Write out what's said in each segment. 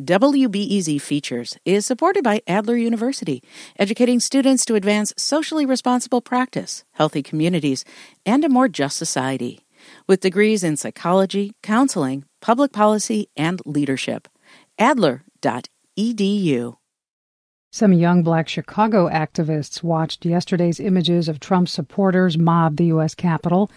WBEZ Features is supported by Adler University, educating students to advance socially responsible practice, healthy communities, and a more just society. With degrees in psychology, counseling, public policy, and leadership. Adler.edu. Some young black Chicago activists watched yesterday's images of Trump supporters mob the U.S. Capitol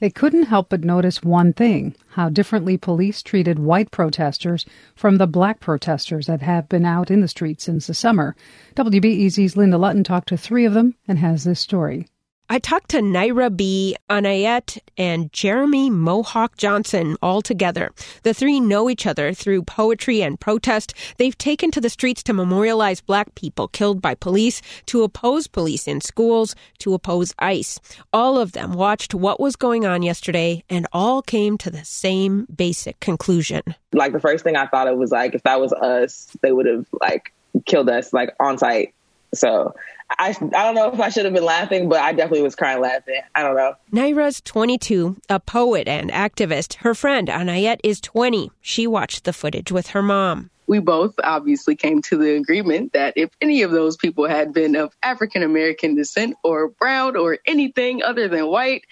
they couldn't help but notice one thing how differently police treated white protesters from the black protesters that have been out in the streets since the summer. WBEZ's Linda Lutton talked to three of them and has this story. I talked to Naira B, Anayet, and Jeremy Mohawk Johnson all together. The three know each other through poetry and protest. They've taken to the streets to memorialize black people killed by police, to oppose police in schools, to oppose ICE. All of them watched what was going on yesterday and all came to the same basic conclusion. Like the first thing I thought it was like if that was us, they would have like killed us like on sight. So I, I don't know if I should have been laughing, but I definitely was crying laughing. I don't know. Naira's 22, a poet and activist. Her friend Anayet is 20. She watched the footage with her mom. We both obviously came to the agreement that if any of those people had been of African American descent or brown or anything other than white,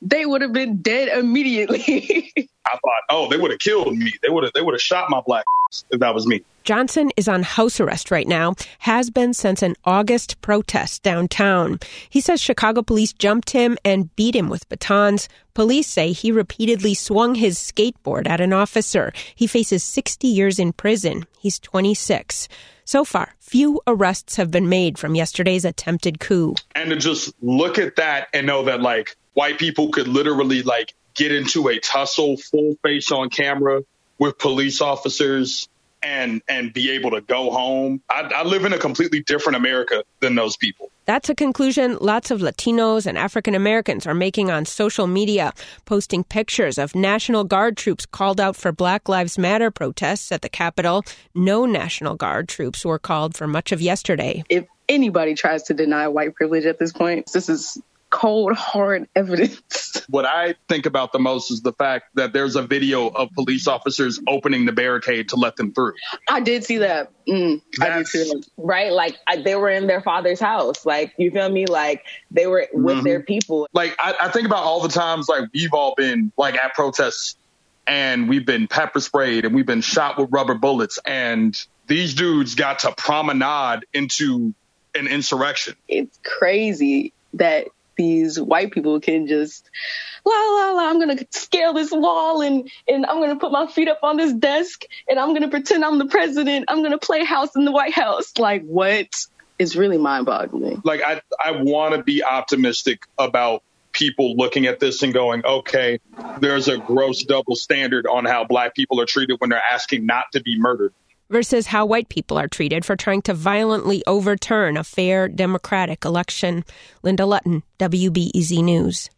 they would have been dead immediately. I thought, oh, they would have killed me. They would have they would have shot my black if that was me. Johnson is on house arrest right now, has been since an August protest downtown. He says Chicago police jumped him and beat him with batons. Police say he repeatedly swung his skateboard at an officer. He faces 60 years in prison. He's 26. So far, few arrests have been made from yesterday's attempted coup. And to just look at that and know that like white people could literally like get into a tussle full face on camera with police officers and and be able to go home. I, I, live in a completely different America than those people. That's a conclusion lots of Latinos and African Americans are making on social media, posting pictures of National Guard troops called out for Black Lives Matter protests at the Capitol. No National Guard troops were called for much of yesterday. If anybody tries to deny white privilege at this point, this is cold, hard evidence. What I think about the most is the fact that there's a video of police officers opening the barricade to let them through. I did see that. Mm, I did see that. Right? Like I, they were in their father's house. Like, you feel me? Like they were with mm-hmm. their people. Like I, I think about all the times like we've all been like at protests and we've been pepper sprayed and we've been shot with rubber bullets and these dudes got to promenade into an insurrection. It's crazy that these white people can just la la la i'm gonna scale this wall and and i'm gonna put my feet up on this desk and i'm gonna pretend i'm the president. I'm gonna play house in the white house. Like what? Is really mind-boggling. Like i i want to be optimistic about people looking at this and going okay there's a gross double standard on how black people are treated when they're asking not to be murdered versus how white people are treated for trying to violently overturn a fair democratic election. Linda Lutton, WBEZ News.